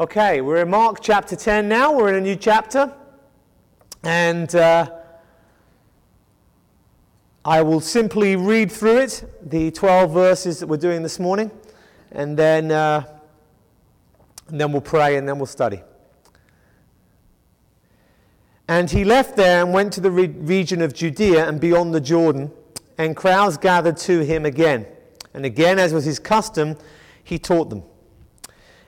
Okay, we're in Mark chapter 10 now. We're in a new chapter. And uh, I will simply read through it, the 12 verses that we're doing this morning, and then, uh, and then we'll pray and then we'll study. And he left there and went to the re- region of Judea and beyond the Jordan, and crowds gathered to him again. And again, as was his custom, he taught them.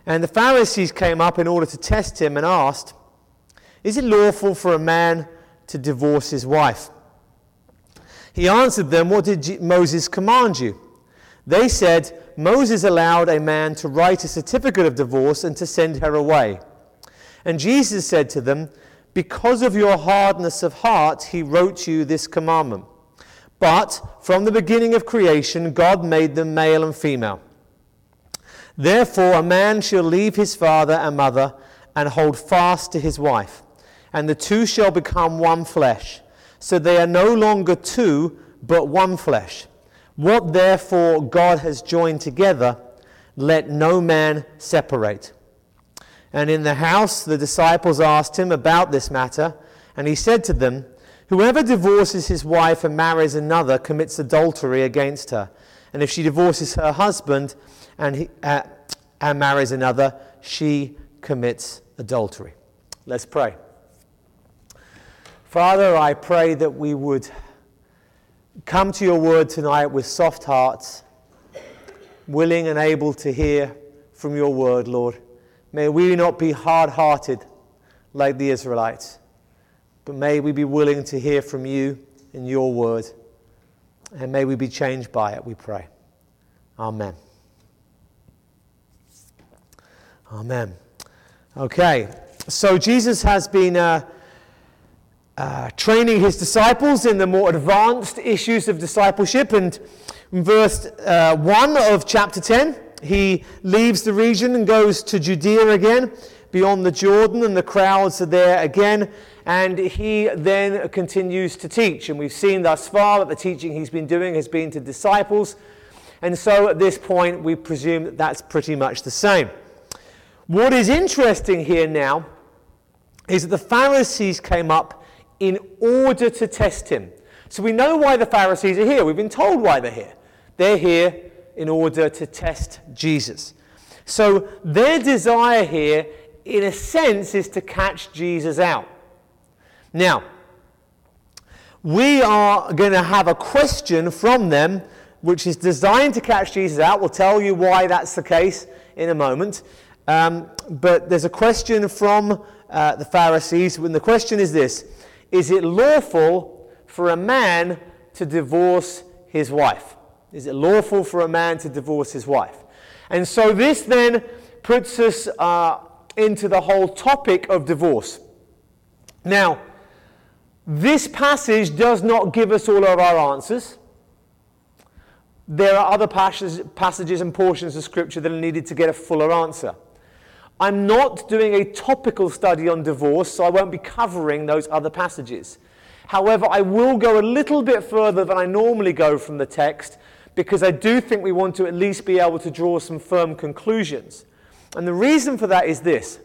And the Pharisees came up in order to test him and asked, Is it lawful for a man to divorce his wife? He answered them, What did Moses command you? They said, Moses allowed a man to write a certificate of divorce and to send her away. And Jesus said to them, Because of your hardness of heart, he wrote you this commandment. But from the beginning of creation, God made them male and female. Therefore, a man shall leave his father and mother and hold fast to his wife, and the two shall become one flesh. So they are no longer two, but one flesh. What therefore God has joined together, let no man separate. And in the house the disciples asked him about this matter, and he said to them, Whoever divorces his wife and marries another commits adultery against her. And if she divorces her husband and, he, uh, and marries another, she commits adultery. Let's pray. Father, I pray that we would come to your word tonight with soft hearts, willing and able to hear from your word, Lord. May we not be hard hearted like the Israelites, but may we be willing to hear from you in your word. And may we be changed by it, we pray. Amen. Amen. Okay, so Jesus has been. Uh, uh, training his disciples in the more advanced issues of discipleship. And in verse uh, 1 of chapter 10, he leaves the region and goes to Judea again, beyond the Jordan, and the crowds are there again. And he then continues to teach. And we've seen thus far that the teaching he's been doing has been to disciples. And so at this point, we presume that that's pretty much the same. What is interesting here now is that the Pharisees came up in order to test him. So we know why the Pharisees are here. We've been told why they're here. They're here in order to test Jesus. So their desire here, in a sense, is to catch Jesus out. Now, we are going to have a question from them which is designed to catch Jesus out. We'll tell you why that's the case in a moment. Um, but there's a question from uh, the Pharisees, and the question is this is it lawful for a man to divorce his wife? Is it lawful for a man to divorce his wife? And so this then puts us uh, into the whole topic of divorce. Now, this passage does not give us all of our answers. There are other passages and portions of Scripture that are needed to get a fuller answer. I'm not doing a topical study on divorce, so I won't be covering those other passages. However, I will go a little bit further than I normally go from the text because I do think we want to at least be able to draw some firm conclusions. And the reason for that is this.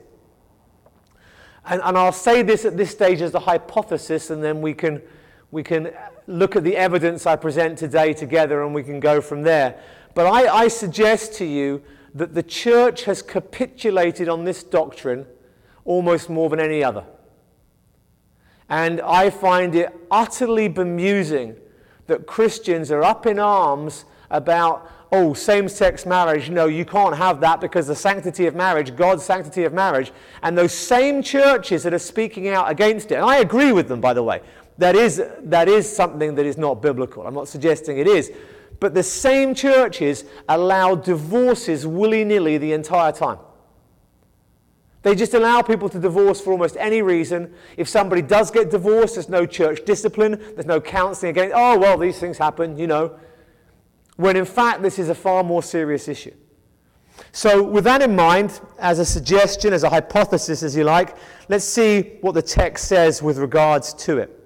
And, and I'll say this at this stage as a hypothesis, and then we can, we can look at the evidence I present today together and we can go from there. But I, I suggest to you that the church has capitulated on this doctrine almost more than any other. And I find it utterly bemusing that Christians are up in arms about, oh, same sex marriage. No, you can't have that because the sanctity of marriage, God's sanctity of marriage, and those same churches that are speaking out against it, and I agree with them, by the way, that is, that is something that is not biblical. I'm not suggesting it is. But the same churches allow divorces willy nilly the entire time. They just allow people to divorce for almost any reason. If somebody does get divorced, there's no church discipline, there's no counseling against, oh, well, these things happen, you know. When in fact, this is a far more serious issue. So, with that in mind, as a suggestion, as a hypothesis, as you like, let's see what the text says with regards to it.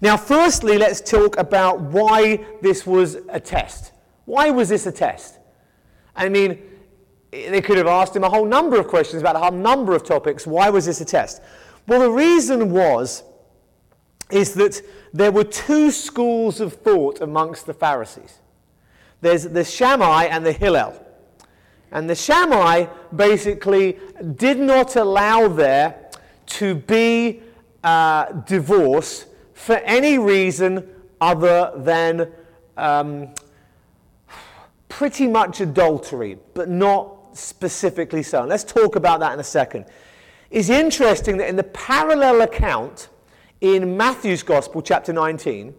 Now, firstly, let's talk about why this was a test. Why was this a test? I mean, they could have asked him a whole number of questions about a whole number of topics. Why was this a test? Well, the reason was is that there were two schools of thought amongst the Pharisees. There's the Shammai and the Hillel. And the Shammai basically did not allow there to be uh, divorce for any reason other than um, pretty much adultery, but not specifically so. And let's talk about that in a second. It's interesting that in the parallel account in Matthew's Gospel, chapter 19,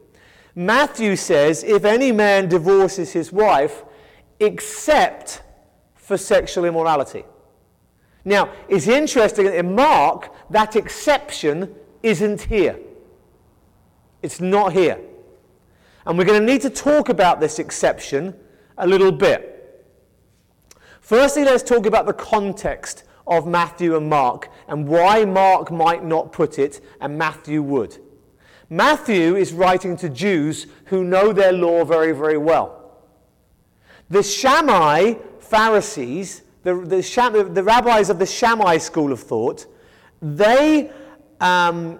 Matthew says, if any man divorces his wife, except for sexual immorality. Now, it's interesting that in Mark, that exception isn't here. It's not here. And we're going to need to talk about this exception a little bit. Firstly, let's talk about the context of Matthew and Mark and why Mark might not put it and Matthew would. Matthew is writing to Jews who know their law very, very well. The Shammai Pharisees, the, the, Sham, the rabbis of the Shammai school of thought, they, um,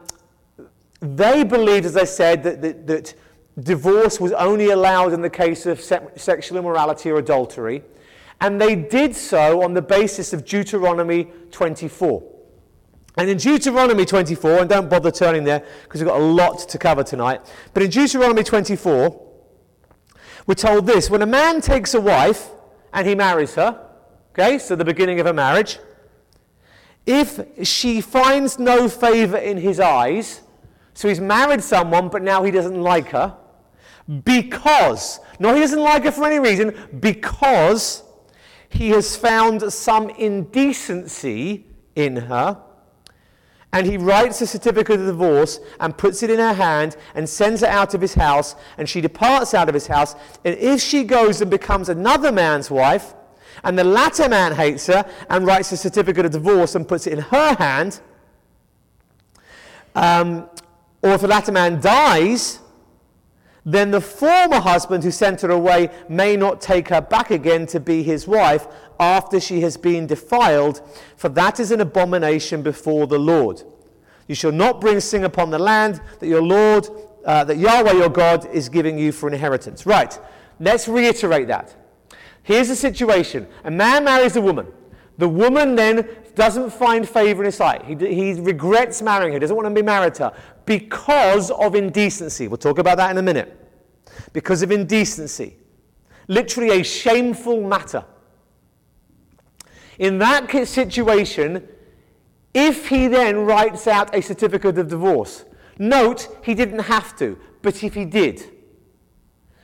they believed, as I said, that, that, that divorce was only allowed in the case of se- sexual immorality or adultery. And they did so on the basis of Deuteronomy 24. And in Deuteronomy 24, and don't bother turning there because we've got a lot to cover tonight, but in Deuteronomy 24, we're told this when a man takes a wife and he marries her, okay, so the beginning of a marriage, if she finds no favor in his eyes, so he's married someone, but now he doesn't like her, because, no, he doesn't like her for any reason, because he has found some indecency in her. And he writes a certificate of divorce and puts it in her hand and sends her out of his house. And she departs out of his house. And if she goes and becomes another man's wife, and the latter man hates her and writes a certificate of divorce and puts it in her hand, um, or if the latter man dies, then the former husband who sent her away may not take her back again to be his wife after she has been defiled, for that is an abomination before the Lord. You shall not bring sin upon the land that your Lord, uh, that Yahweh your God is giving you for inheritance. Right, let's reiterate that. Here's the situation a man marries a woman. The woman then doesn't find favor in his sight. He, he regrets marrying her, doesn't want to be married to her because of indecency. We'll talk about that in a minute. Because of indecency. Literally a shameful matter. In that situation, if he then writes out a certificate of divorce, note he didn't have to, but if he did,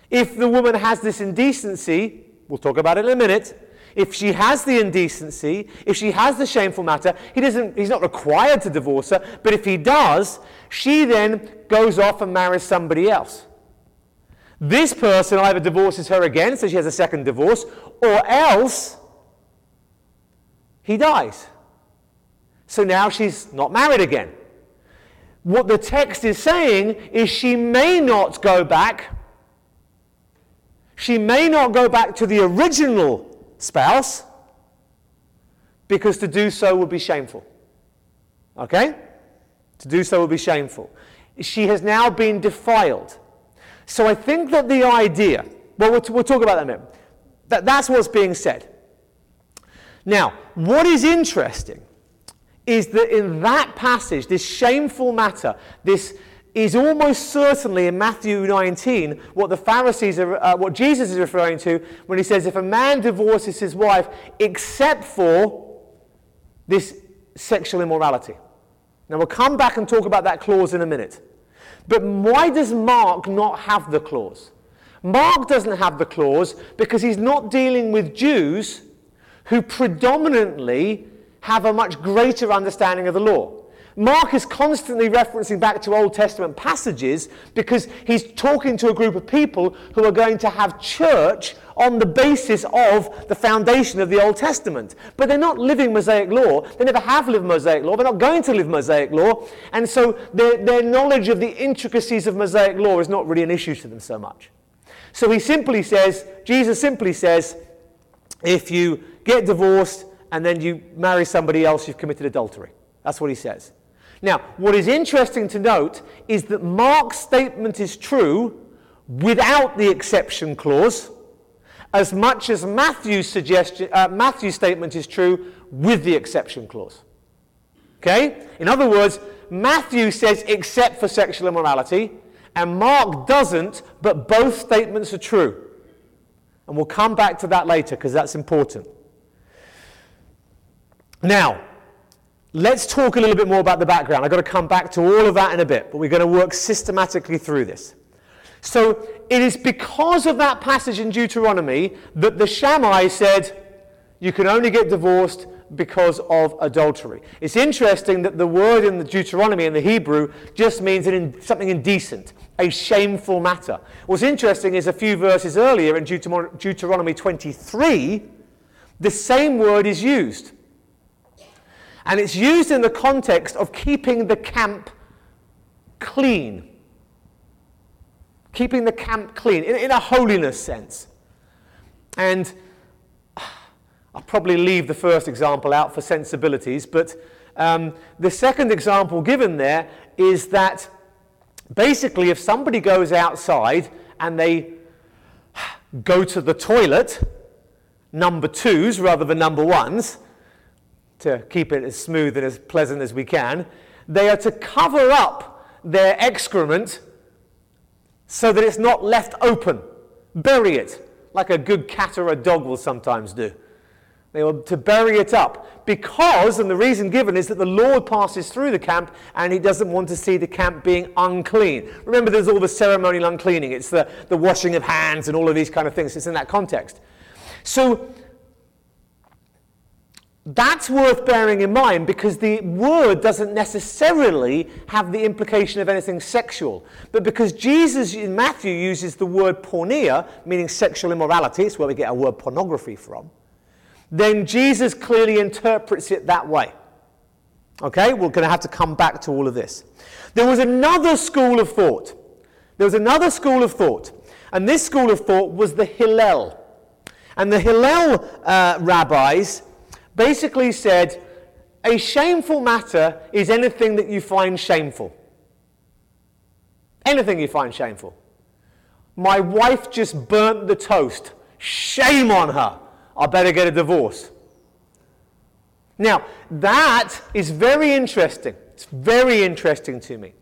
if the woman has this indecency, we'll talk about it in a minute, if she has the indecency, if she has the shameful matter, he doesn't, he's not required to divorce her, but if he does, she then goes off and marries somebody else. This person either divorces her again, so she has a second divorce, or else he dies. So now she's not married again. What the text is saying is she may not go back. She may not go back to the original spouse because to do so would be shameful. Okay? To do so would be shameful. She has now been defiled. So I think that the idea, well, we'll, we'll talk about that in a minute, that, that's what's being said. Now, what is interesting is that in that passage, this shameful matter, this is almost certainly in Matthew 19 what the Pharisees are, uh, what Jesus is referring to when he says, if a man divorces his wife except for this sexual immorality. Now we'll come back and talk about that clause in a minute. But why does Mark not have the clause? Mark doesn't have the clause because he's not dealing with Jews who predominantly have a much greater understanding of the law. Mark is constantly referencing back to Old Testament passages because he's talking to a group of people who are going to have church on the basis of the foundation of the Old Testament. But they're not living Mosaic law. They never have lived Mosaic law. They're not going to live Mosaic law. And so their, their knowledge of the intricacies of Mosaic law is not really an issue to them so much. So he simply says, Jesus simply says, if you get divorced, and then you marry somebody else, you've committed adultery. That's what he says. Now, what is interesting to note is that Mark's statement is true without the exception clause, as much as Matthew's, suggestion, uh, Matthew's statement is true with the exception clause. Okay? In other words, Matthew says except for sexual immorality, and Mark doesn't, but both statements are true. And we'll come back to that later because that's important. Now, let's talk a little bit more about the background. I've got to come back to all of that in a bit, but we're going to work systematically through this. So, it is because of that passage in Deuteronomy that the Shammai said, You can only get divorced because of adultery. It's interesting that the word in the Deuteronomy in the Hebrew just means in, something indecent, a shameful matter. What's interesting is a few verses earlier in Deuteronomy 23, the same word is used. And it's used in the context of keeping the camp clean. Keeping the camp clean, in, in a holiness sense. And I'll probably leave the first example out for sensibilities, but um, the second example given there is that basically, if somebody goes outside and they go to the toilet, number twos rather than number ones, to keep it as smooth and as pleasant as we can, they are to cover up their excrement so that it's not left open. Bury it, like a good cat or a dog will sometimes do. They were to bury it up because, and the reason given is that the Lord passes through the camp and he doesn't want to see the camp being unclean. Remember, there's all the ceremonial uncleaning, it's the, the washing of hands and all of these kind of things. It's in that context. So, that's worth bearing in mind because the word doesn't necessarily have the implication of anything sexual. But because Jesus in Matthew uses the word porneia, meaning sexual immorality, it's where we get our word pornography from then Jesus clearly interprets it that way. Okay, we're going to have to come back to all of this. There was another school of thought. There was another school of thought. And this school of thought was the Hillel. And the Hillel uh, rabbis basically said a shameful matter is anything that you find shameful. Anything you find shameful. My wife just burnt the toast. Shame on her. I better get a divorce. Now, that is very interesting. It's very interesting to me.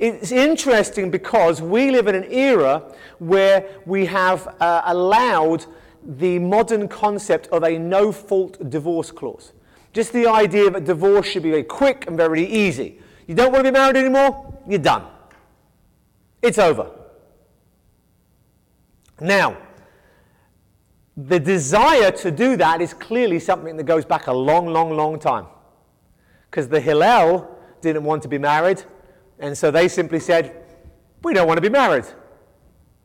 It's interesting because we live in an era where we have uh, allowed the modern concept of a no fault divorce clause. Just the idea that divorce should be very quick and very easy. You don't want to be married anymore? You're done. It's over. Now, the desire to do that is clearly something that goes back a long, long, long time. Because the Hillel didn't want to be married, and so they simply said, We don't want to be married.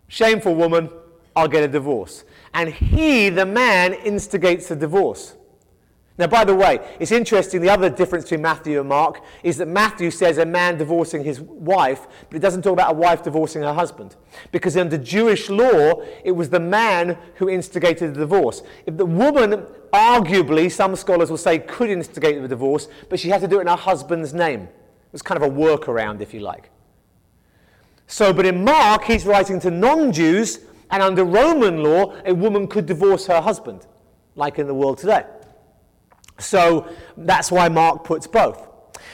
Shameful woman, I'll get a divorce. And he, the man, instigates the divorce. Now, by the way, it's interesting. The other difference between Matthew and Mark is that Matthew says a man divorcing his wife, but it doesn't talk about a wife divorcing her husband. Because under Jewish law, it was the man who instigated the divorce. If the woman, arguably, some scholars will say, could instigate the divorce, but she had to do it in her husband's name. It was kind of a workaround, if you like. So, but in Mark, he's writing to non Jews, and under Roman law, a woman could divorce her husband, like in the world today. So that's why Mark puts both.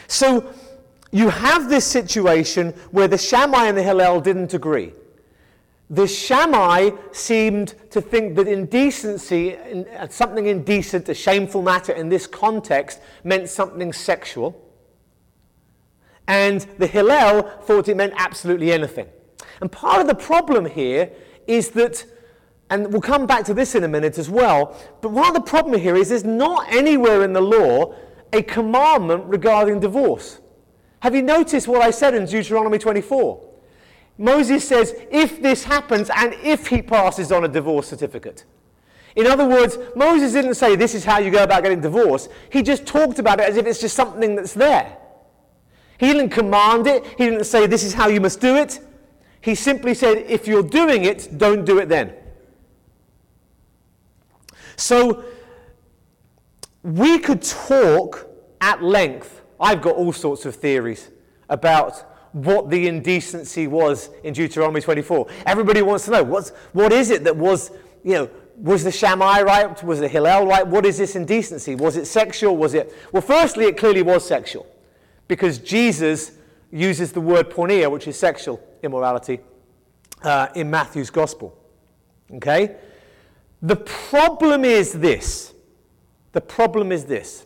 So you have this situation where the Shammai and the Hillel didn't agree. The Shammai seemed to think that indecency, uh, something indecent, a shameful matter in this context, meant something sexual. And the Hillel thought it meant absolutely anything. And part of the problem here is that and we'll come back to this in a minute as well. But one of the problem here is there's not anywhere in the law a commandment regarding divorce. Have you noticed what I said in Deuteronomy 24? Moses says, if this happens and if he passes on a divorce certificate. In other words, Moses didn't say this is how you go about getting divorced. He just talked about it as if it's just something that's there. He didn't command it. He didn't say this is how you must do it. He simply said, if you're doing it, don't do it then. So we could talk at length. I've got all sorts of theories about what the indecency was in Deuteronomy 24. Everybody wants to know what's, what is it that was, you know, was the Shammai right? Was the Hillel right? What is this indecency? Was it sexual? Was it? Well, firstly, it clearly was sexual because Jesus uses the word porneia, which is sexual immorality, uh, in Matthew's gospel. Okay? The problem is this. The problem is this.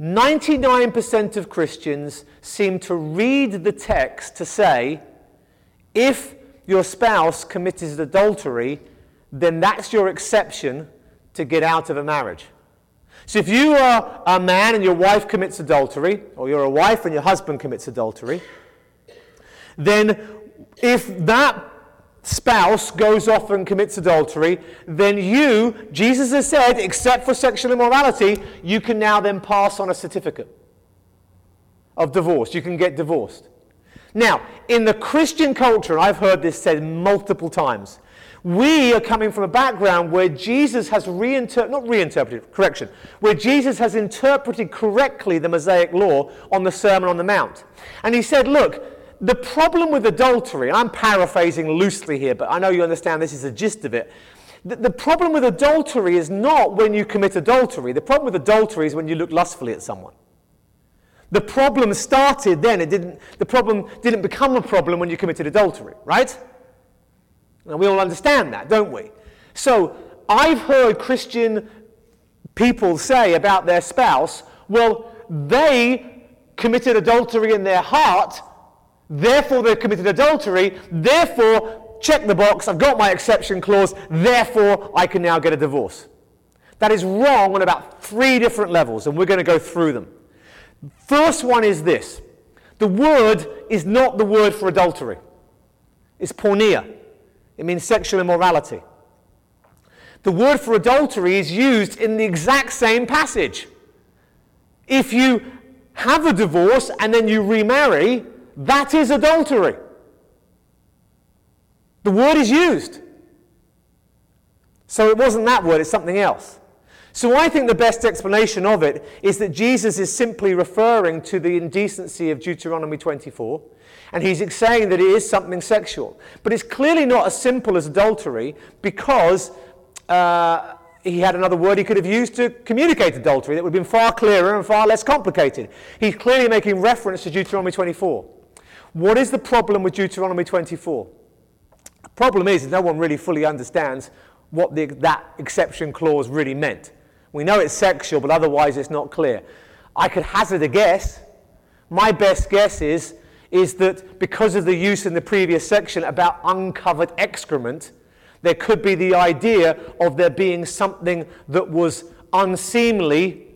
99% of Christians seem to read the text to say if your spouse committed adultery, then that's your exception to get out of a marriage. So if you are a man and your wife commits adultery, or you're a wife and your husband commits adultery, then if that spouse goes off and commits adultery, then you, Jesus has said, except for sexual immorality, you can now then pass on a certificate of divorce. You can get divorced. Now, in the Christian culture, and I've heard this said multiple times, we are coming from a background where Jesus has reinterpreted, not reinterpreted, correction, where Jesus has interpreted correctly the Mosaic law on the Sermon on the Mount. And he said, look, the problem with adultery, I'm paraphrasing loosely here, but I know you understand this is the gist of it. The, the problem with adultery is not when you commit adultery. The problem with adultery is when you look lustfully at someone. The problem started then. It didn't, the problem didn't become a problem when you committed adultery, right? And we all understand that, don't we? So I've heard Christian people say about their spouse, well, they committed adultery in their heart, Therefore, they've committed adultery. Therefore, check the box. I've got my exception clause. Therefore, I can now get a divorce. That is wrong on about three different levels, and we're going to go through them. First one is this the word is not the word for adultery, it's porneia. It means sexual immorality. The word for adultery is used in the exact same passage. If you have a divorce and then you remarry, that is adultery. The word is used. So it wasn't that word, it's something else. So I think the best explanation of it is that Jesus is simply referring to the indecency of Deuteronomy 24, and he's saying that it is something sexual. But it's clearly not as simple as adultery because uh, he had another word he could have used to communicate adultery that would have been far clearer and far less complicated. He's clearly making reference to Deuteronomy 24. What is the problem with Deuteronomy 24? The problem is, no one really fully understands what the, that exception clause really meant. We know it's sexual, but otherwise it's not clear. I could hazard a guess. My best guess is, is that because of the use in the previous section about uncovered excrement, there could be the idea of there being something that was unseemly,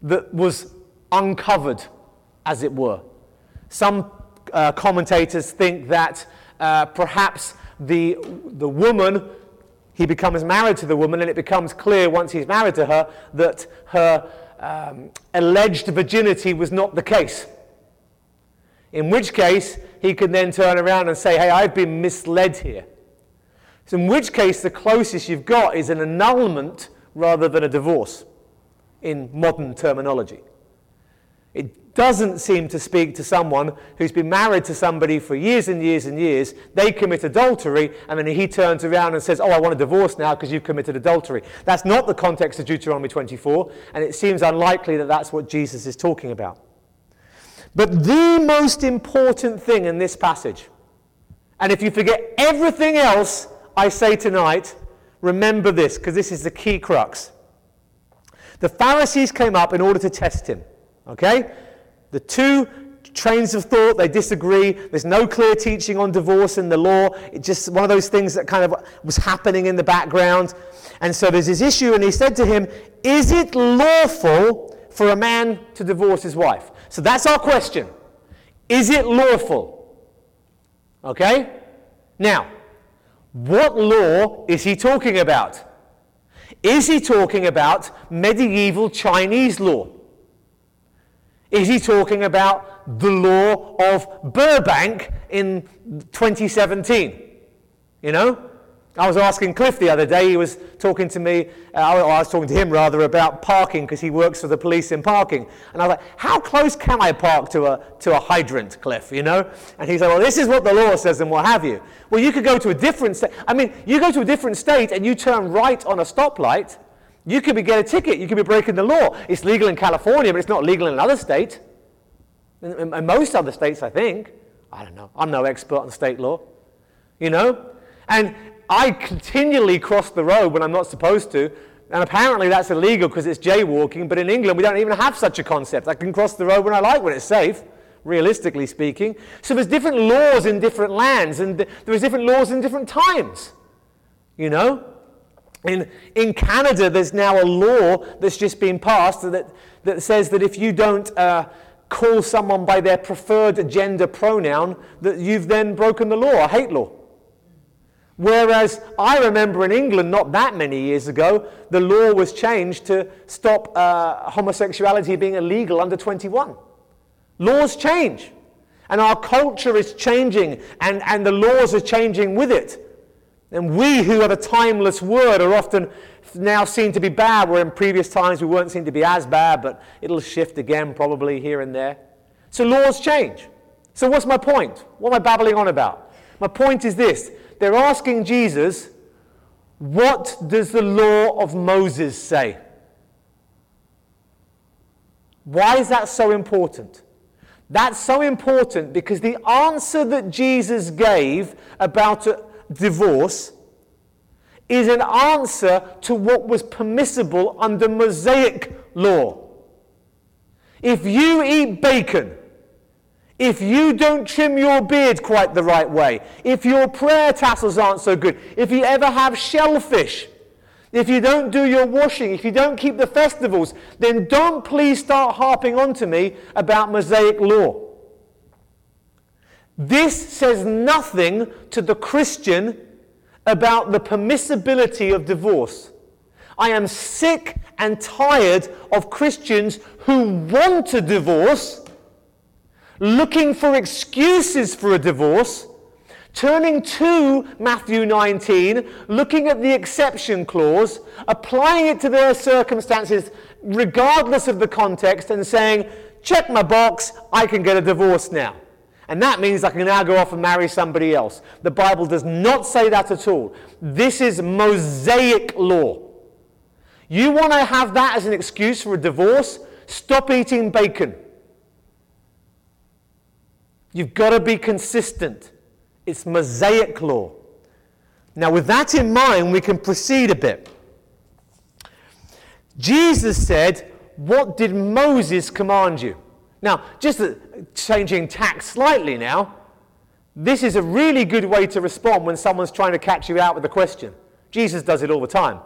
that was uncovered, as it were. Some uh, commentators think that uh, perhaps the, the woman, he becomes married to the woman, and it becomes clear once he's married to her that her um, alleged virginity was not the case. In which case, he can then turn around and say, Hey, I've been misled here. So, in which case, the closest you've got is an annulment rather than a divorce in modern terminology. It doesn't seem to speak to someone who's been married to somebody for years and years and years. They commit adultery, and then he turns around and says, Oh, I want a divorce now because you've committed adultery. That's not the context of Deuteronomy 24, and it seems unlikely that that's what Jesus is talking about. But the most important thing in this passage, and if you forget everything else I say tonight, remember this, because this is the key crux. The Pharisees came up in order to test him. Okay? The two trains of thought, they disagree. There's no clear teaching on divorce in the law. It's just one of those things that kind of was happening in the background. And so there's this issue, and he said to him, Is it lawful for a man to divorce his wife? So that's our question. Is it lawful? Okay? Now, what law is he talking about? Is he talking about medieval Chinese law? Is he talking about the law of Burbank in 2017? You know? I was asking Cliff the other day, he was talking to me, uh, I was talking to him rather, about parking because he works for the police in parking. And I was like, how close can I park to a, to a hydrant, Cliff, you know? And he said, well, this is what the law says and what have you. Well, you could go to a different state. I mean, you go to a different state and you turn right on a stoplight, you could be get a ticket, you could be breaking the law. It's legal in California, but it's not legal in another state. In, in most other states, I think. I don't know. I'm no expert on state law. You know? And I continually cross the road when I'm not supposed to. And apparently that's illegal because it's jaywalking. But in England, we don't even have such a concept. I can cross the road when I like, when it's safe, realistically speaking. So there's different laws in different lands, and there's different laws in different times. You know? In, in Canada, there's now a law that's just been passed that, that says that if you don't uh, call someone by their preferred gender pronoun, that you've then broken the law, a hate law. Whereas I remember in England, not that many years ago, the law was changed to stop uh, homosexuality being illegal under 21. Laws change. And our culture is changing, and, and the laws are changing with it. And we, who have a timeless word, are often now seen to be bad, where in previous times we weren't seen to be as bad, but it'll shift again probably here and there. So laws change. So, what's my point? What am I babbling on about? My point is this they're asking Jesus, What does the law of Moses say? Why is that so important? That's so important because the answer that Jesus gave about divorce is an answer to what was permissible under Mosaic law. If you eat bacon, if you don't trim your beard quite the right way, if your prayer tassels aren't so good, if you ever have shellfish, if you don't do your washing, if you don't keep the festivals, then don't please start harping on to me about Mosaic law. This says nothing to the Christian about the permissibility of divorce. I am sick and tired of Christians who want a divorce looking for excuses for a divorce, turning to Matthew 19, looking at the exception clause, applying it to their circumstances regardless of the context, and saying, check my box, I can get a divorce now. And that means I can now go off and marry somebody else. The Bible does not say that at all. This is Mosaic law. You want to have that as an excuse for a divorce? Stop eating bacon. You've got to be consistent. It's Mosaic law. Now, with that in mind, we can proceed a bit. Jesus said, What did Moses command you? Now, just uh, changing tack slightly now, this is a really good way to respond when someone's trying to catch you out with a question. Jesus does it all the time.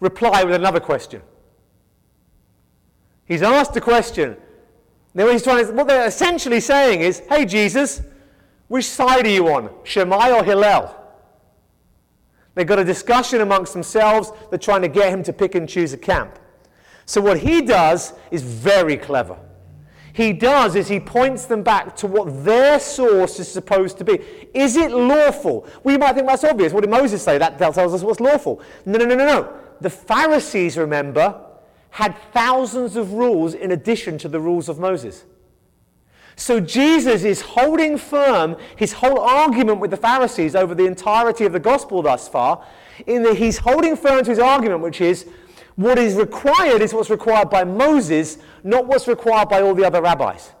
Reply with another question. He's asked a question, now, he's trying to, what they're essentially saying is, hey, Jesus, which side are you on, Shammai or Hillel? They've got a discussion amongst themselves. They're trying to get him to pick and choose a camp. So, what he does is very clever. He does is he points them back to what their source is supposed to be. Is it lawful? We might think that's obvious. What did Moses say? That tells us what's lawful. No, no, no, no, no. The Pharisees, remember, had thousands of rules in addition to the rules of Moses. So Jesus is holding firm his whole argument with the Pharisees over the entirety of the gospel thus far, in that he's holding firm to his argument, which is what is required is what's required by Moses, not what's required by all the other rabbis.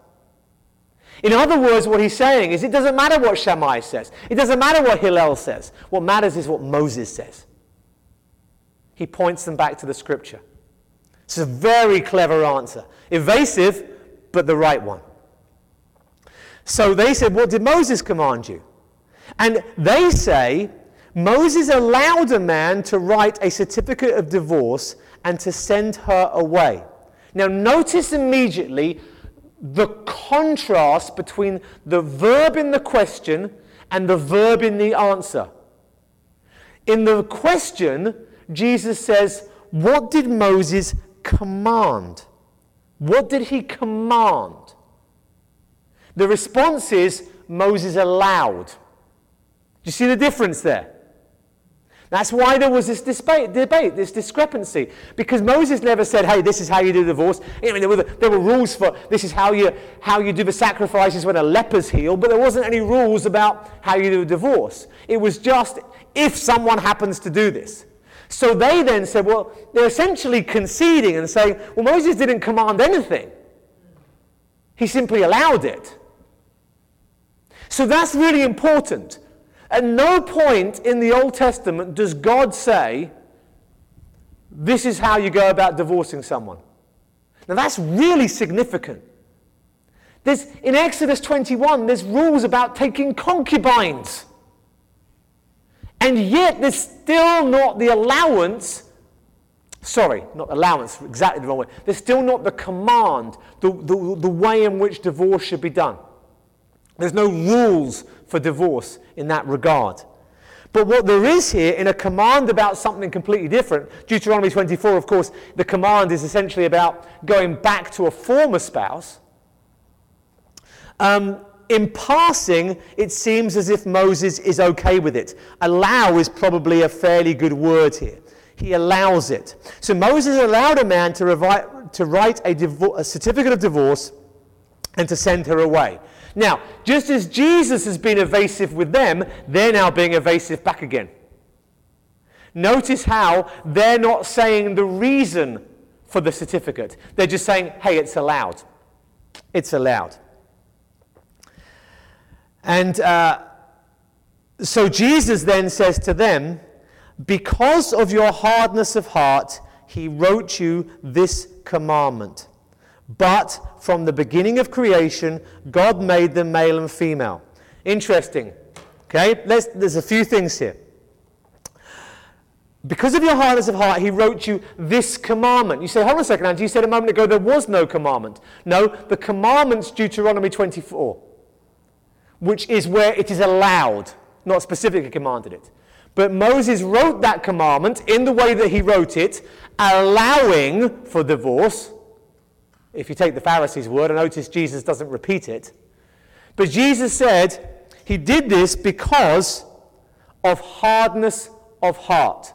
In other words, what he's saying is it doesn't matter what Shammai says, it doesn't matter what Hillel says. What matters is what Moses says. He points them back to the scripture. It's a very clever answer. Evasive, but the right one. So they said, What did Moses command you? And they say, Moses allowed a man to write a certificate of divorce and to send her away. Now, notice immediately the contrast between the verb in the question and the verb in the answer. In the question, Jesus says, What did Moses command. What did he command? The response is Moses allowed. Do you see the difference there? That's why there was this debate, debate, this discrepancy. Because Moses never said, hey, this is how you do divorce. I mean, there, were, there were rules for this is how you, how you do the sacrifices when a leper's healed, but there wasn't any rules about how you do a divorce. It was just if someone happens to do this. So they then said, well, they're essentially conceding and saying, well, Moses didn't command anything, he simply allowed it. So that's really important. At no point in the Old Testament does God say, this is how you go about divorcing someone. Now that's really significant. There's, in Exodus 21, there's rules about taking concubines. And yet there's still not the allowance, sorry, not allowance, exactly the wrong way. There's still not the command, the, the, the way in which divorce should be done. There's no rules for divorce in that regard. But what there is here in a command about something completely different, Deuteronomy 24, of course, the command is essentially about going back to a former spouse. Um, in passing, it seems as if Moses is okay with it. Allow is probably a fairly good word here. He allows it. So Moses allowed a man to, revi- to write a, a certificate of divorce and to send her away. Now, just as Jesus has been evasive with them, they're now being evasive back again. Notice how they're not saying the reason for the certificate. They're just saying, hey, it's allowed. It's allowed. And uh, so Jesus then says to them, Because of your hardness of heart, he wrote you this commandment. But from the beginning of creation, God made them male and female. Interesting. Okay, Let's, there's a few things here. Because of your hardness of heart, he wrote you this commandment. You say, hold on a second, Andrew. You said a moment ago there was no commandment. No, the commandment's Deuteronomy 24, which is where it is allowed, not specifically commanded it. But Moses wrote that commandment in the way that he wrote it, allowing for divorce if you take the Pharisees' word, I notice Jesus doesn't repeat it. But Jesus said he did this because of hardness of heart.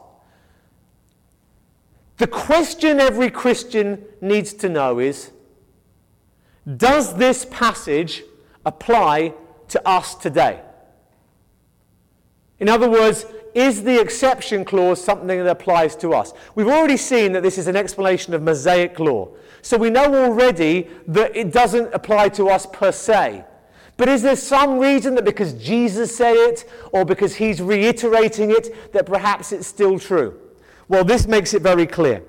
The question every Christian needs to know is Does this passage apply to us today? In other words, is the exception clause something that applies to us? We've already seen that this is an explanation of Mosaic law. So we know already that it doesn't apply to us per se. But is there some reason that because Jesus said it or because he's reiterating it, that perhaps it's still true? Well, this makes it very clear.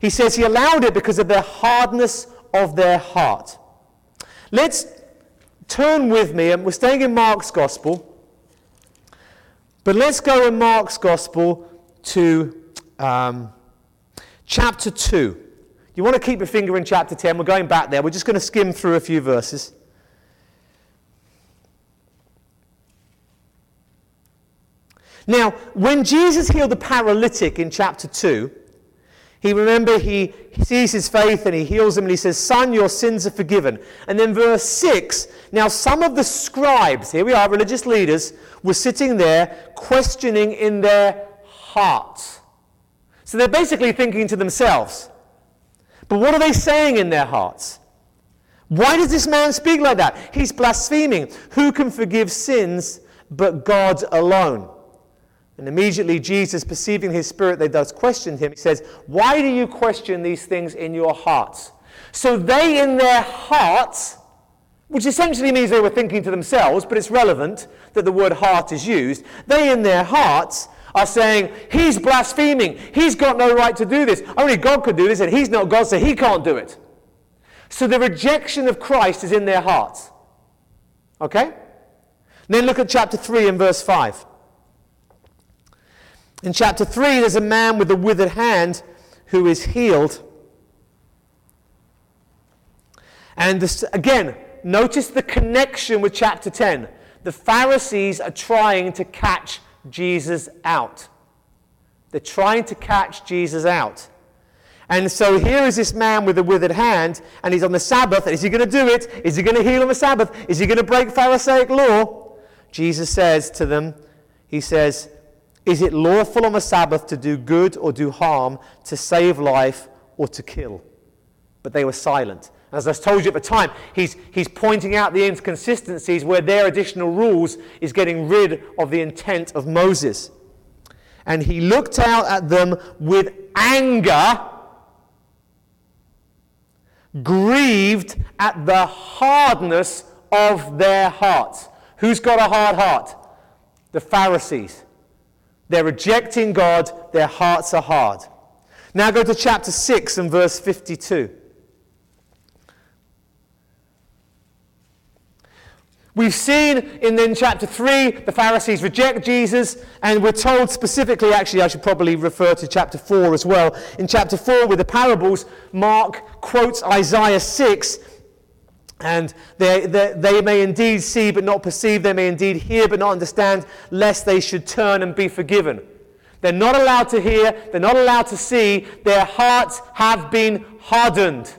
He says he allowed it because of the hardness of their heart. Let's turn with me, and we're staying in Mark's Gospel, but let's go in Mark's Gospel to um, chapter 2. You want to keep your finger in chapter 10. We're going back there. We're just going to skim through a few verses. Now, when Jesus healed the paralytic in chapter 2, he remember he, sees his faith and he heals him and he says, Son, your sins are forgiven. And then verse 6 now some of the scribes, here we are, religious leaders, were sitting there questioning in their hearts. So they're basically thinking to themselves, but what are they saying in their hearts? Why does this man speak like that? He's blaspheming. Who can forgive sins but God alone? And immediately Jesus, perceiving his spirit, they thus questioned him. He says, Why do you question these things in your hearts? So they in their hearts, which essentially means they were thinking to themselves, but it's relevant that the word heart is used. They in their hearts are saying, He's blaspheming. He's got no right to do this. Only God could do this, and He's not God, so He can't do it. So the rejection of Christ is in their hearts. Okay? Then look at chapter 3 and verse 5. In chapter 3, there's a man with a withered hand who is healed. And this, again, notice the connection with chapter 10. The Pharisees are trying to catch Jesus out. They're trying to catch Jesus out. And so here is this man with a withered hand, and he's on the Sabbath. Is he going to do it? Is he going to heal on the Sabbath? Is he going to break Pharisaic law? Jesus says to them, He says, Is it lawful on the Sabbath to do good or do harm, to save life or to kill? But they were silent. As I told you at the time, he's, he's pointing out the inconsistencies where their additional rules is getting rid of the intent of Moses. And he looked out at them with anger, grieved at the hardness of their hearts. Who's got a hard heart? The Pharisees. They're rejecting God, their hearts are hard. Now go to chapter 6 and verse 52. We've seen in then chapter 3 the Pharisees reject Jesus, and we're told specifically, actually, I should probably refer to chapter 4 as well. In chapter 4, with the parables, Mark quotes Isaiah 6 and they, they, they, may indeed see but not perceive, they may indeed hear but not understand, lest they should turn and be forgiven. They're not allowed to hear, they're not allowed to see, their hearts have been hardened.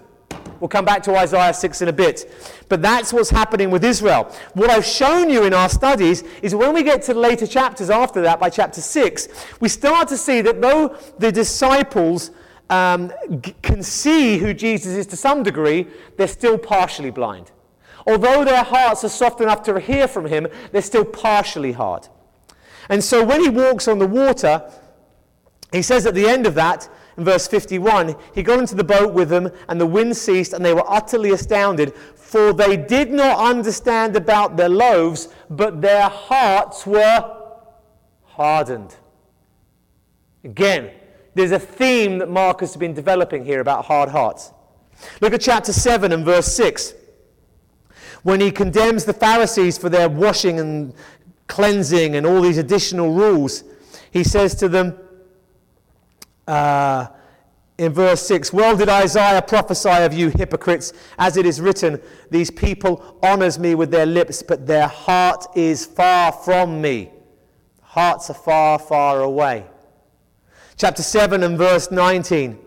We'll come back to Isaiah 6 in a bit. But that's what's happening with Israel. What I've shown you in our studies is when we get to later chapters after that, by chapter 6, we start to see that though the disciples um, g- can see who Jesus is to some degree, they're still partially blind. Although their hearts are soft enough to hear from him, they're still partially hard. And so when he walks on the water, he says at the end of that, in verse 51, he got into the boat with them, and the wind ceased, and they were utterly astounded, for they did not understand about their loaves, but their hearts were hardened. Again, there's a theme that Mark has been developing here about hard hearts. Look at chapter 7 and verse 6. When he condemns the Pharisees for their washing and cleansing and all these additional rules, he says to them, uh, in verse 6 well did isaiah prophesy of you hypocrites as it is written these people honors me with their lips but their heart is far from me hearts are far far away chapter 7 and verse 19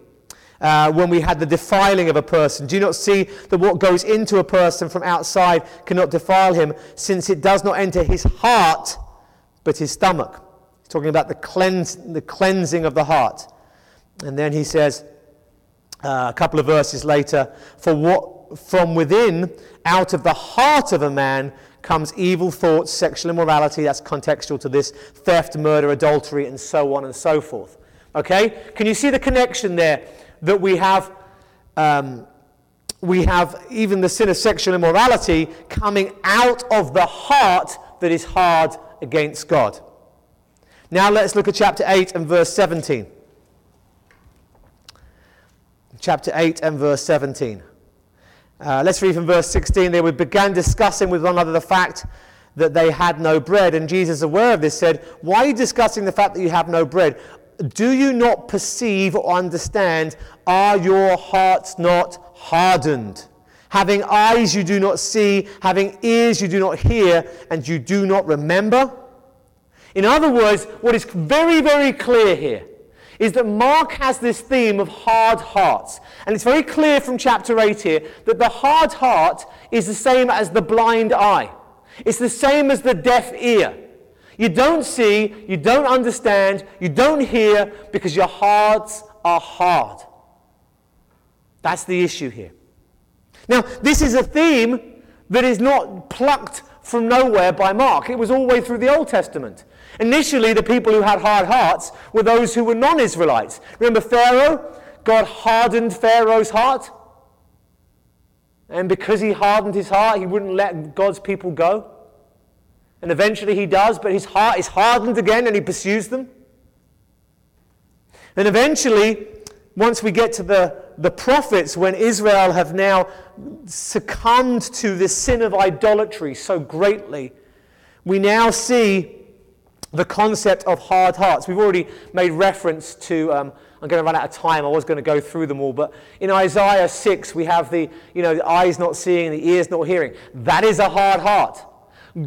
uh, when we had the defiling of a person. Do you not see that what goes into a person from outside cannot defile him since it does not enter his heart but his stomach? He's talking about the, cleanse, the cleansing of the heart. And then he says uh, a couple of verses later, For what from within, out of the heart of a man, comes evil thoughts, sexual immorality, that's contextual to this, theft, murder, adultery, and so on and so forth. Okay? Can you see the connection there that we have? Um, we have even the sin of sexual immorality coming out of the heart that is hard against God. Now let's look at chapter 8 and verse 17 chapter 8 and verse 17. Uh, let's read from verse 16. They began discussing with one another the fact that they had no bread. And Jesus, aware of this, said, Why are you discussing the fact that you have no bread? Do you not perceive or understand? Are your hearts not hardened? Having eyes you do not see, having ears you do not hear, and you do not remember? In other words, what is very, very clear here is that Mark has this theme of hard hearts. And it's very clear from chapter 8 here that the hard heart is the same as the blind eye, it's the same as the deaf ear. You don't see, you don't understand, you don't hear because your hearts are hard. That's the issue here. Now, this is a theme that is not plucked from nowhere by Mark. It was all the way through the Old Testament. Initially, the people who had hard hearts were those who were non Israelites. Remember Pharaoh? God hardened Pharaoh's heart. And because he hardened his heart, he wouldn't let God's people go. And eventually he does, but his heart is hardened again and he pursues them. And eventually, once we get to the, the prophets, when Israel have now succumbed to the sin of idolatry so greatly, we now see the concept of hard hearts. We've already made reference to, um, I'm going to run out of time, I was going to go through them all, but in Isaiah 6, we have the, you know, the eyes not seeing, the ears not hearing. That is a hard heart.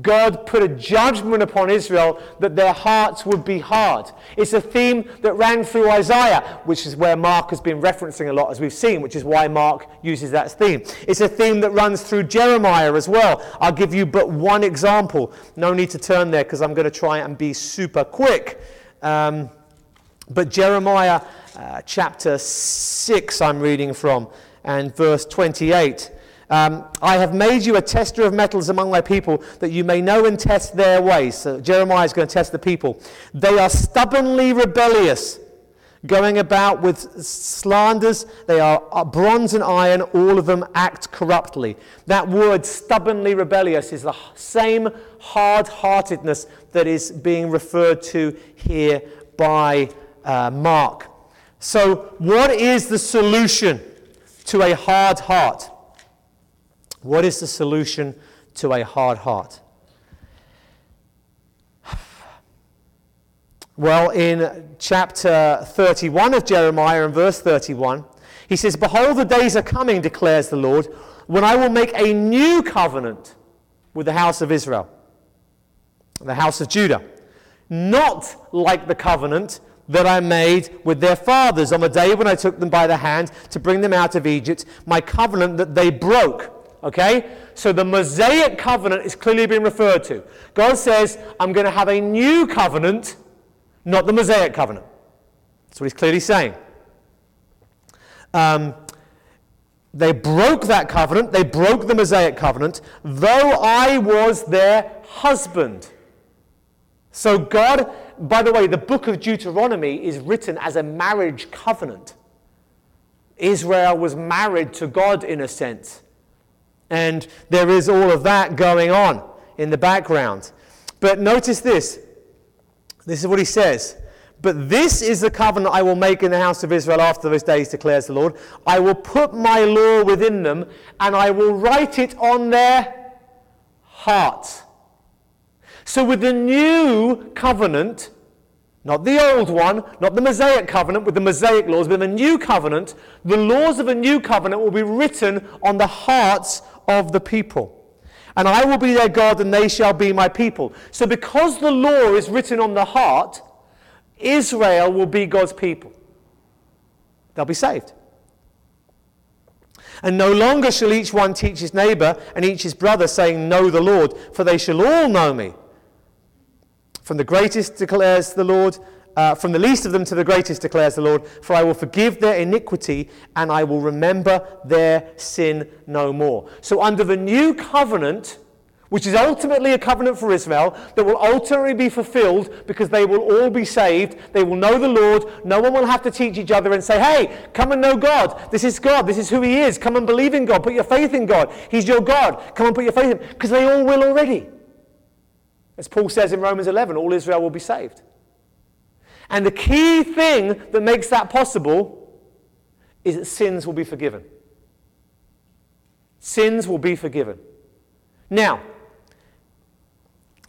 God put a judgment upon Israel that their hearts would be hard. It's a theme that ran through Isaiah, which is where Mark has been referencing a lot, as we've seen, which is why Mark uses that theme. It's a theme that runs through Jeremiah as well. I'll give you but one example. No need to turn there because I'm going to try and be super quick. Um, but Jeremiah uh, chapter 6, I'm reading from, and verse 28. Um, I have made you a tester of metals among my people, that you may know and test their ways. So Jeremiah is going to test the people. They are stubbornly rebellious, going about with slanders. They are uh, bronze and iron, all of them act corruptly. That word, stubbornly rebellious, is the same hard heartedness that is being referred to here by uh, Mark. So, what is the solution to a hard heart? What is the solution to a hard heart? Well, in chapter 31 of Jeremiah, and verse 31, he says, Behold, the days are coming, declares the Lord, when I will make a new covenant with the house of Israel, the house of Judah. Not like the covenant that I made with their fathers on the day when I took them by the hand to bring them out of Egypt, my covenant that they broke Okay? So the Mosaic covenant is clearly being referred to. God says, I'm going to have a new covenant, not the Mosaic covenant. That's what he's clearly saying. Um, they broke that covenant, they broke the Mosaic covenant, though I was their husband. So, God, by the way, the book of Deuteronomy is written as a marriage covenant. Israel was married to God in a sense. And there is all of that going on in the background. But notice this. This is what he says. But this is the covenant I will make in the house of Israel after those days, declares the Lord. I will put my law within them, and I will write it on their hearts. So, with the new covenant, not the old one, not the Mosaic covenant with the Mosaic laws, but the new covenant. The laws of a new covenant will be written on the hearts of the people. And I will be their God, and they shall be my people. So, because the law is written on the heart, Israel will be God's people. They'll be saved. And no longer shall each one teach his neighbor and each his brother, saying, Know the Lord, for they shall all know me from the greatest, declares the Lord, uh, from the least of them to the greatest, declares the Lord, for I will forgive their iniquity and I will remember their sin no more. So, under the new covenant, which is ultimately a covenant for Israel that will ultimately be fulfilled because they will all be saved. They will know the Lord. No one will have to teach each other and say, hey, come and know God. This is God. This is who He is. Come and believe in God. Put your faith in God. He's your God. Come and put your faith in Him. Because they all will already. As Paul says in Romans 11, all Israel will be saved. And the key thing that makes that possible is that sins will be forgiven. Sins will be forgiven. Now,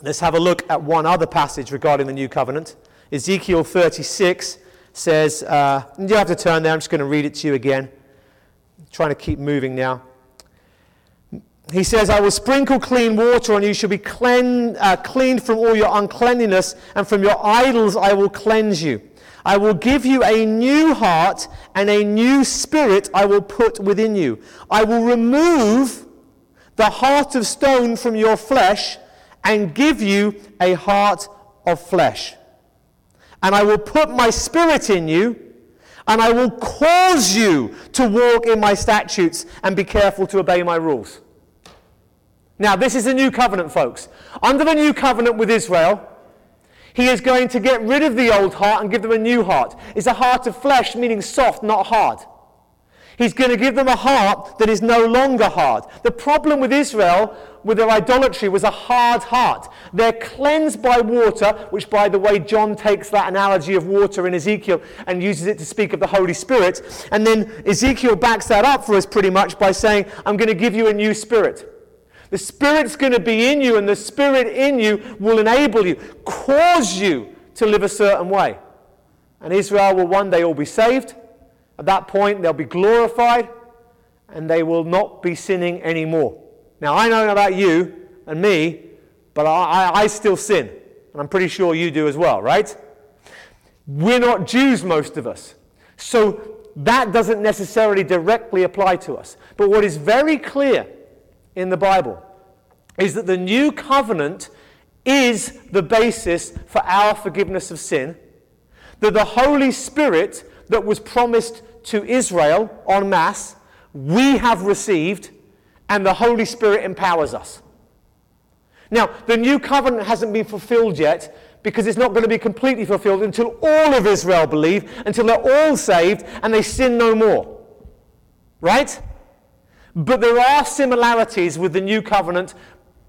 let's have a look at one other passage regarding the new covenant. Ezekiel 36 says, uh, you have to turn there, I'm just going to read it to you again. I'm trying to keep moving now he says, I will sprinkle clean water on you, you shall be clean, uh, cleaned from all your uncleanness, and from your idols I will cleanse you. I will give you a new heart, and a new spirit I will put within you. I will remove the heart of stone from your flesh, and give you a heart of flesh. And I will put my spirit in you, and I will cause you to walk in my statutes and be careful to obey my rules. Now, this is a new covenant, folks. Under the new covenant with Israel, he is going to get rid of the old heart and give them a new heart. It's a heart of flesh, meaning soft, not hard. He's going to give them a heart that is no longer hard. The problem with Israel, with their idolatry, was a hard heart. They're cleansed by water, which, by the way, John takes that analogy of water in Ezekiel and uses it to speak of the Holy Spirit. And then Ezekiel backs that up for us pretty much by saying, I'm going to give you a new spirit. The Spirit's going to be in you, and the Spirit in you will enable you, cause you to live a certain way. And Israel will one day all be saved. At that point, they'll be glorified, and they will not be sinning anymore. Now, I know about you and me, but I, I, I still sin. And I'm pretty sure you do as well, right? We're not Jews, most of us. So that doesn't necessarily directly apply to us. But what is very clear in the Bible is that the new covenant is the basis for our forgiveness of sin. that the Holy Spirit that was promised to Israel en masse, we have received, and the Holy Spirit empowers us. Now, the new covenant hasn't been fulfilled yet because it's not going to be completely fulfilled until all of Israel believe, until they're all saved and they sin no more. Right? But there are similarities with the new covenant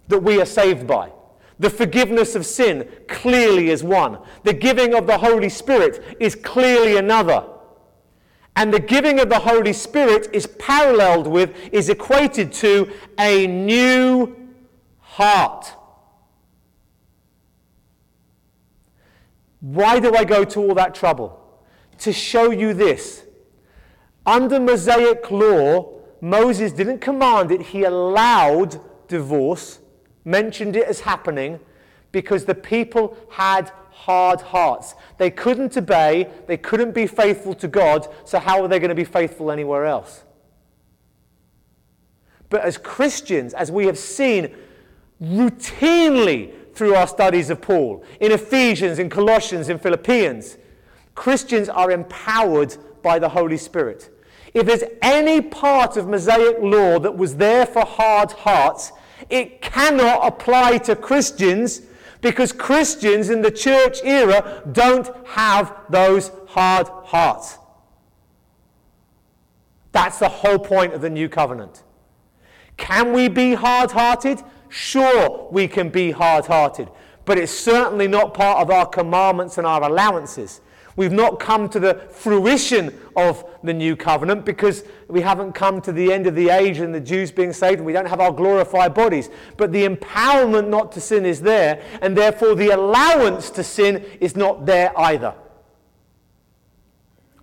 that we are saved by. The forgiveness of sin clearly is one. The giving of the Holy Spirit is clearly another. And the giving of the Holy Spirit is paralleled with, is equated to a new heart. Why do I go to all that trouble? To show you this. Under Mosaic law, Moses didn't command it, he allowed divorce, mentioned it as happening, because the people had hard hearts. They couldn't obey, they couldn't be faithful to God, so how are they going to be faithful anywhere else? But as Christians, as we have seen routinely through our studies of Paul, in Ephesians, in Colossians, in Philippians, Christians are empowered by the Holy Spirit. If there's any part of Mosaic law that was there for hard hearts, it cannot apply to Christians because Christians in the church era don't have those hard hearts. That's the whole point of the new covenant. Can we be hard hearted? Sure, we can be hard hearted, but it's certainly not part of our commandments and our allowances. We've not come to the fruition of the new covenant because we haven't come to the end of the age and the Jews being saved and we don't have our glorified bodies. But the empowerment not to sin is there, and therefore the allowance to sin is not there either.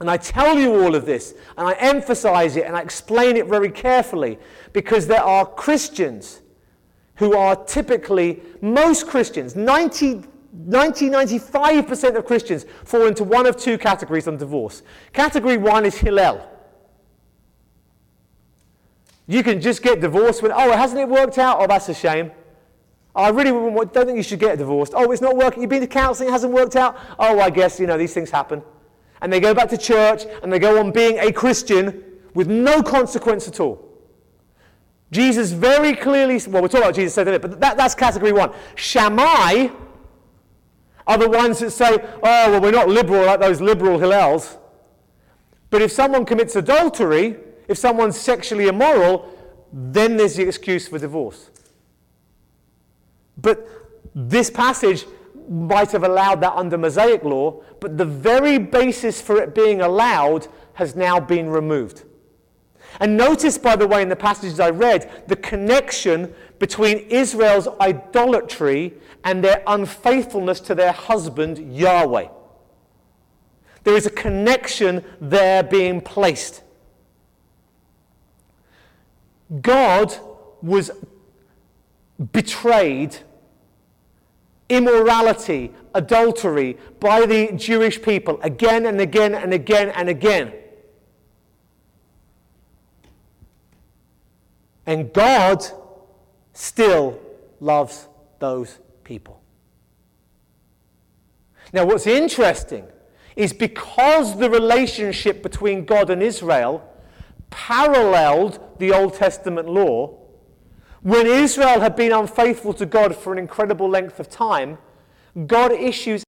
And I tell you all of this, and I emphasize it, and I explain it very carefully because there are Christians who are typically, most Christians, 90 90 95% of Christians fall into one of two categories on divorce. Category one is Hillel. You can just get divorced when, oh, hasn't it worked out? Oh, that's a shame. I really don't think you should get divorced. Oh, it's not working. You've been to counseling, it hasn't worked out. Oh, I guess, you know, these things happen. And they go back to church and they go on being a Christian with no consequence at all. Jesus very clearly, well, we'll talk about Jesus said but that, that's category one. Shammai are the ones that say, oh, well, we're not liberal like those liberal Hillels. But if someone commits adultery, if someone's sexually immoral, then there's the excuse for divorce. But this passage might have allowed that under Mosaic law, but the very basis for it being allowed has now been removed. And notice, by the way, in the passages I read, the connection between Israel's idolatry and their unfaithfulness to their husband, Yahweh. There is a connection there being placed. God was betrayed, immorality, adultery by the Jewish people again and again and again and again. And God still loves those people. Now, what's interesting is because the relationship between God and Israel paralleled the Old Testament law, when Israel had been unfaithful to God for an incredible length of time, God issues